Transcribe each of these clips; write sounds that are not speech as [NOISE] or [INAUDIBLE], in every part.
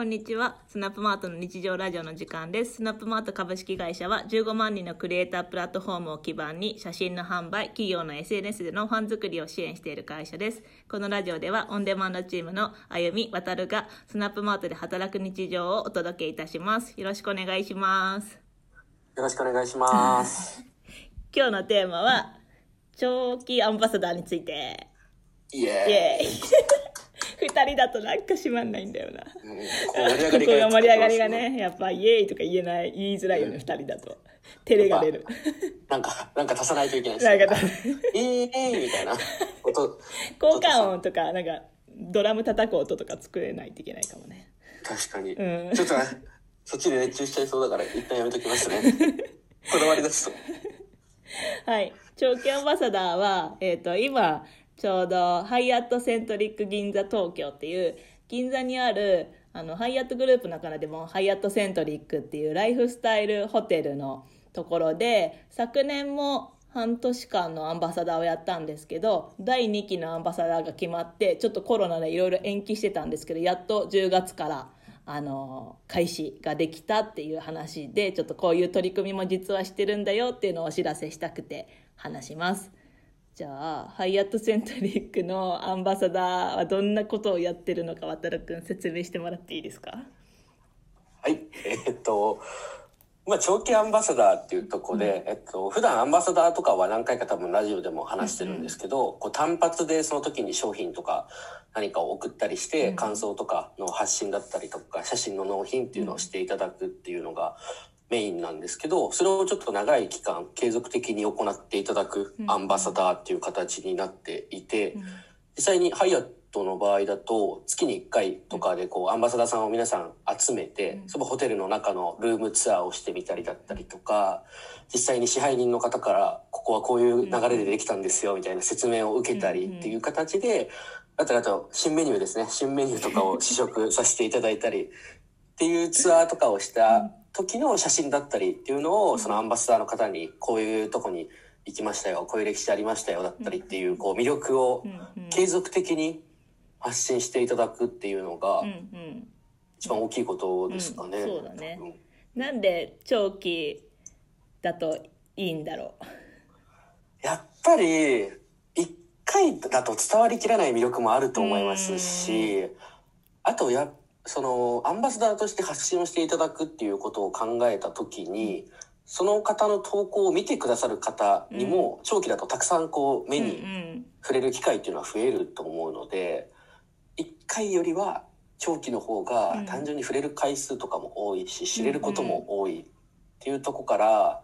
こんにちは。スナップマートの日常ラジオの時間です。スナップマート株式会社は15万人のクリエイタープラットフォームを基盤に写真の販売、企業の SNS でのファン作りを支援している会社です。このラジオではオンデマンドチームのあゆみ、わたるがスナップマートで働く日常をお届けいたします。よろしくお願いします。よろしくお願いします。[LAUGHS] 今日のテーマは、長期アンバサダーについて。イイエエーイ二人だとなんか閉まんないんだよな。ーイ。うんこう盛り上こがりこが盛り上がりがね、やっぱイエーイとか言えない、言いづらいよね、二人だと。照れが出る。ぱなんか、なんか足さないといけないですね。なんか、えー、えー、みたいな。音、効果音とか、なんか、ドラム叩く音とか作れないといけないかもね。確かに。うんちょっとね、そっちで熱中しちゃいそうだから、一旦やめときますね。[LAUGHS] こだわり出すと。はい。長期アンバサダーは、えっ、と、今、ちょうど、ハイアットセントリック銀座東京っていう、銀座にある、あの、ハイアットグループの中でも、ハイアットセントリックっていうライフスタイルホテルのところで、昨年も半年間のアンバサダーをやったんですけど、第2期のアンバサダーが決まって、ちょっとコロナでいろいろ延期してたんですけど、やっと10月から、あの開始ができたっていう話でちょっとこういう取り組みも実はしてるんだよっていうのをお知らせしたくて話します。じゃあハイアットセントリックのアンバサダーはどんなことをやってるのか渡るくん説明してもらっていいですか？はい。えーっと、まあ、長期アンバサダーっていうとこで、えっと、普段アンバサダーとかは何回か多分ラジオでも話してるんですけど、こう単発でその時に商品とか何かを送ったりして、うん。感想とかの発信だったりとか、写真の納品っていうのをしていただくっていうのがメインなんですけど、それをちょっと長い期間継続的に行っていただくアンバサダーっていう形になっていて、実際にハイアットの場合だと月に1回とかでこうアンバサダーさんを皆さん集めて、うん。そのホテルの中のルームツアーをしてみたりだったりとか実際に支配人の方からここはこういう流れでできたんですよみたいな説明を受けたりっていう形で、あとあと新メニューですね。新メニューとかを試食させていただいたりっていうツアーとかをした時の写真だったりっていうのをそのアンバサダーの方にこういうとこに行きましたよこういう歴史ありましたよだったりっていうこう魅力を継続的に発信していただくっていうのが一番大きいことですかね。うん。そうだね。多分。なんで長期だといいんだろやっぱり一回だと伝わりきらない魅力もあると思いますし、あとやそのアンバサダーとして発信をしていただくっていうことを考えた時に、その方の投稿を見てくださる方にも長期だとたくさんこうう目に触れる機会っていうのは増えると思うので一回よりは長期の方が単純に触れる回数とかも多いし、知れることも多いっていうとこから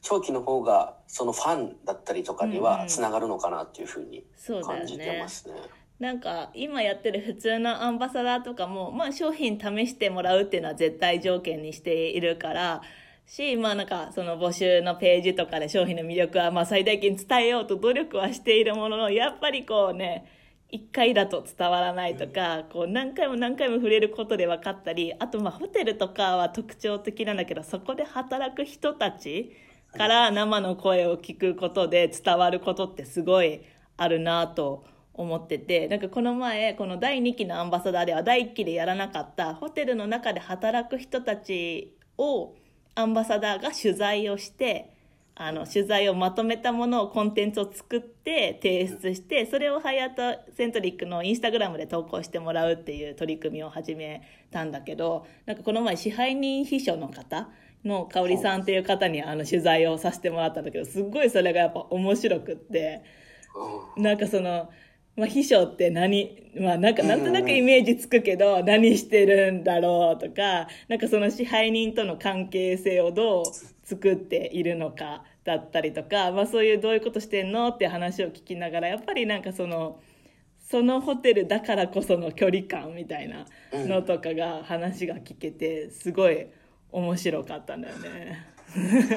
長期の方がそのファンだったりとかにはつながるのかなっていうふうに感じてねますね。なんか今やってる普通のアンバサダーとかも、まあ、商品試してもらうっていうのは絶対条件にしているからし、まあ、なんかその募集のページとかで商品の魅力はまあ最大限伝えようと努力はしているもののやっぱりこうね一回だと伝わらないとか、こう何回も何回も触れることで分かったりあとまあホテルとかは特徴的なんだけどそこで働く人たちから生の声を聞くことで伝わることってすごいあるなと思っててなんかこの前この第2期のアンバサダーでは第1期でやらなかったホテルの中で働く人たちをアンバサダーが取材をしてあの取材をまとめたものをコンテンツを作って提出してそれをハイアットセントリックのインスタグラムで投稿してもらうっていう取り組みを始めたんだけどなんかこの前支配人秘書の方の香織さんっていう方にあの取材をさせてもらったんだけどすっごいそれがやっぱ面白くって。うんなんかその、まあ、秘書って何、まあなんかなんとなくイメージつくけど、何してるんだろうとか、なんかその支配人との関係性をどう作っているのかだったりとか、まあそういうどういうことしてんのって話を聞きながら、やっぱりなんかその、そのホテルだからこその距離感みたいなのとかが話が聞けて、すごい面白かったんだよね。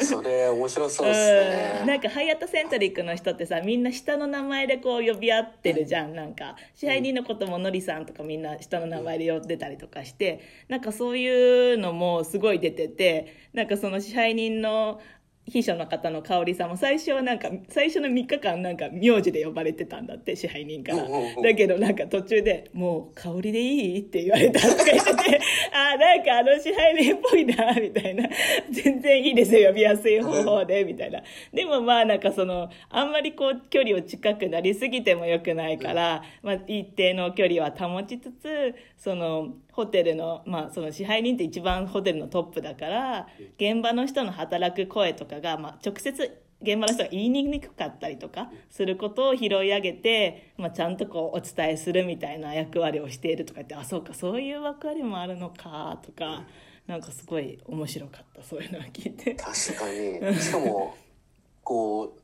それ面白そうですね。うん。なんかハイアットセントリックの人ってさみんな下の名前でこう呼び合ってるじゃんなんか。支配人のことものりさんとかみんな下の名前で呼んでたりとかしてなんかそういうのもすごい出ててなんかその支配人の秘書の方の香織さんも最初はなんか最初の3日間なんか名字で呼ばれてたんだって支配人から、だけどなんか途中で「もう香りでいい?」って言われたとか言ってて [LAUGHS] ああなんかあの支配人っぽいなみたいな。全然いいですよ呼びやすい方法でみたいな。でもまあなんかそのあんまりこう距離を近くなりすぎてもよくないから、まあ、一定の距離は保ちつつそのホテルの,、まあその支配人って一番ホテルのトップだから現場の人の働く声とかが、まあ、直接現場の人が言いにくかったりとかすることを拾い上げて、まあ、ちゃんとこうお伝えするみたいな役割をしているとか言ってあそうかそういう役割もあるのかとかなんかすごい面白かったそういうのを聞いて。確かに。しかも、こう、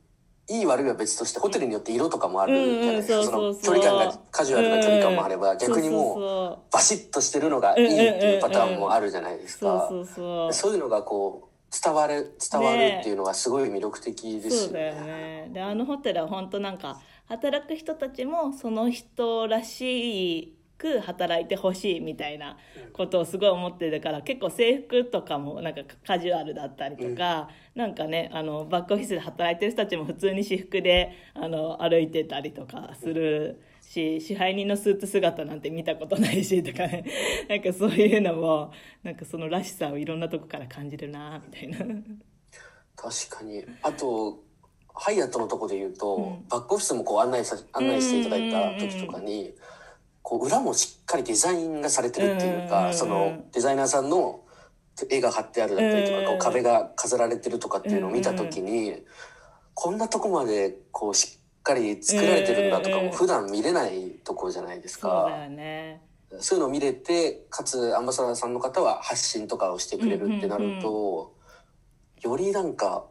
いい悪いは別として、ホテルによって色とかもあるじゃないでその距離感が、カジュアルな距離感もあれば、うん。逆にもう、バシッとしてるのがいいっていうパターンもあるじゃないですか。そういうのがこう、伝わる、伝わるっていうのはすごい魅力的ですよそうだよね。ねであのホテルは本当なんか働く人たちもその人らしく働いてほしいみたいなことをすごい思ってるから結構制服とかもなんかカジュアルだったりとか、なんかねあのバックオフィスで働いてる人たちも普通に私服であの歩いてたりとかするし支配人のスーツ姿なんて見たことないしとかね。[LAUGHS] なんかそういうのもなんかそのらしさをいろんなとこから感じるなみたいな。確かに。あと、ハイアットのとこで言うと、うん。バックオフィスもこう案内さ、案内していただいた時とかに、こう裏もしっかりデザインがされてるっていうか、そのデザイナーさんの絵が貼ってあるだったりとか、こう壁が飾られてるとかっていうのを見た時に、こんなとこまでこうしっかり作られてるんだとかも普段見れないとこじゃないですか。そういうのを見れて、かつアンバサダーさんの方は発信とかをしてくれるってなると、よりなんか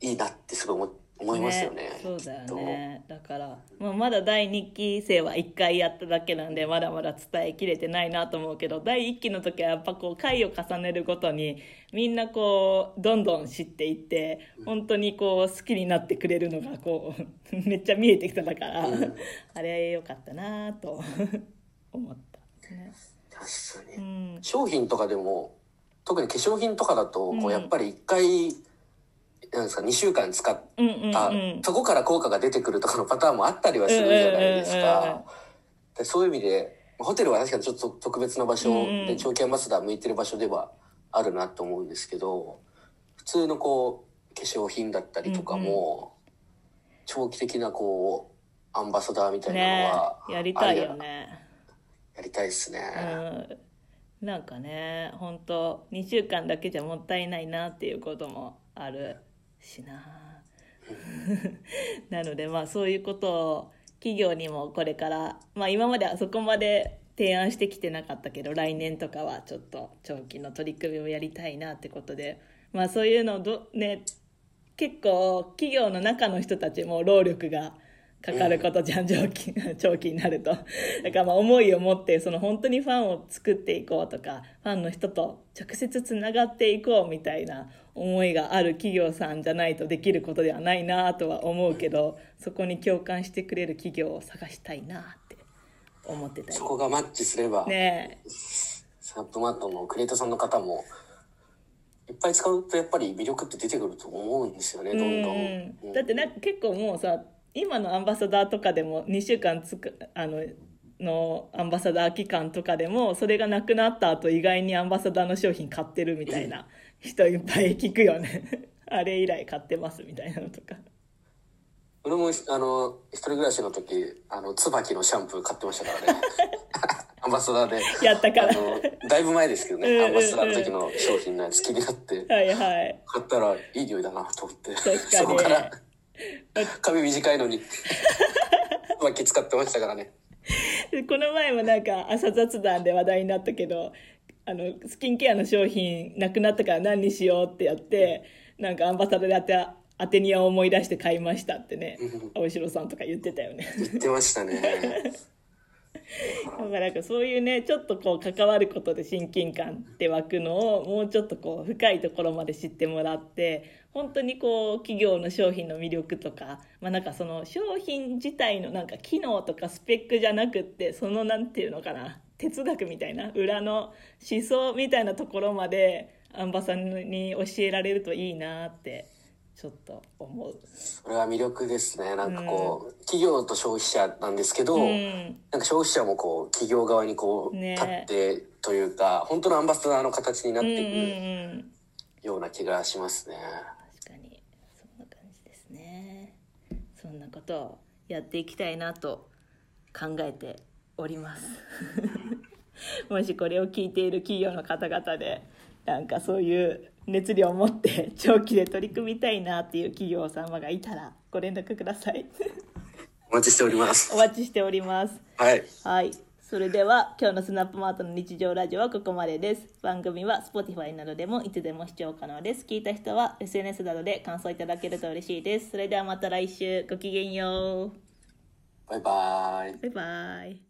いいなってすごい思思いますよね。そうだよね。だから、まあ、まだ第2期生は1回やっただけなんでまだまだ伝えきれてないなと思うけど第1期の時はやっぱこう回を重ねるごとにみんなこうどんどん知っていって本当にこう好きになってくれるのがこう [LAUGHS] めっちゃ見えてきただから、うん。あれよかったなと [LAUGHS] 思った、ね。確かうに。ん、商品とかでも、特に化粧品とかだと、うん。こうやっぱり一回、なんですか、2週間使っうんうんた、うん。そこから効果が出てくるとかのパターンもあったりはするじゃないですうんうんうんうんか。でそういう意味で、ホテルは確かにちょっと特別な場所うんうん。で、長期アンバサダー向いてる場所ではあるなと思うんですけど、普通のこう、化粧品だったりとかも、長期的なこう、アンバサダーみたいなのねは、やりたいよね。やりたいですね。うん、なんかね本当2週間だけじゃもったいないなっていうこともあるしな。[LAUGHS] なのでまあそういうことを企業にもこれから、まあ、今まではそこまで提案してきてなかったけど来年とかはちょっと長期の取り組みをやりたいなってことでまあそういうのをどね結構企業の中の人たちも労力がかかることじゃん、長期長期になると。だからまあ思いを持ってその本当にファンを作っていこうとかファンの人と直接つながっていこうみたいな思いがある企業さんじゃないとできることではないなとは思うけどそこに共感してくれる企業を探したいなって思ってたりそこがマッチすれば、ねえ。サップマットのクリエイターさんの方も、いっぱい使うとやっぱり魅力って出てくると思うんですよね、どんどん。うん。だってなんか結構もうさ今のアンバサダーとかでも2週間つくあののアンバサダー期間とかでもそれがなくなった後意外にアンバサダーの商品買ってるみたいな人いっぱい聞くよね。[LAUGHS] あれ以来買ってますみたいなのとか。俺も、あの、一人暮らしの時、あの、椿のシャンプー買ってましたからね。[LAUGHS] アンバサダーで。やったから。だいぶ前ですけどね、うんアンバサダーの時の商品のやつ気になって、はいはい。買ったらいい匂いだなと思って。そこから、[LAUGHS] 髪短いのに、[LAUGHS] 椿使ってましたからね。でこの前もなんか朝雑談で話題になったけどあのスキンケアの商品なくなったから何にしようってやってなんかアンバサダーであってアテニアを思い出して買いましたってね青城さんとか言ってたよね言ってましたね。[LAUGHS] だからなんかそういうねちょっとこう関わることで親近感って湧くのをもうちょっとこう深いところまで知ってもらって本当にこう企業の商品の魅力とか,、まあ、なんかその商品自体のなんか機能とかスペックじゃなくってそのなんていうのかな哲学みたいな裏の思想みたいなところまでアンバサダーに教えられるといいなってちょっと思う。それは魅力ですね。なんかこう、企業と消費者なんですけど、うんなんか消費者もこう、企業側にこう、ね立ってというか、本当のアンバサダーの形になっうんうんていうんくような気がしますねそんな感じですねそんなことをやっていきたいなと考えております [LAUGHS] もしこれを聞いている企業の方々でなんかそういう熱量を持って長期で取り組みたいなっていう企業様がいたらご連絡くださいお待ちしておりますお。待ちしておりますはい。はい。それでは今日のスナップマートの日常ラジオはここまでです。番組は Spotify などでもいつでも視聴可能です。聞いた人は SNS などで感想いただけると嬉しいです。それではまた来週ごきげんよう。バイバイ。バイバイ。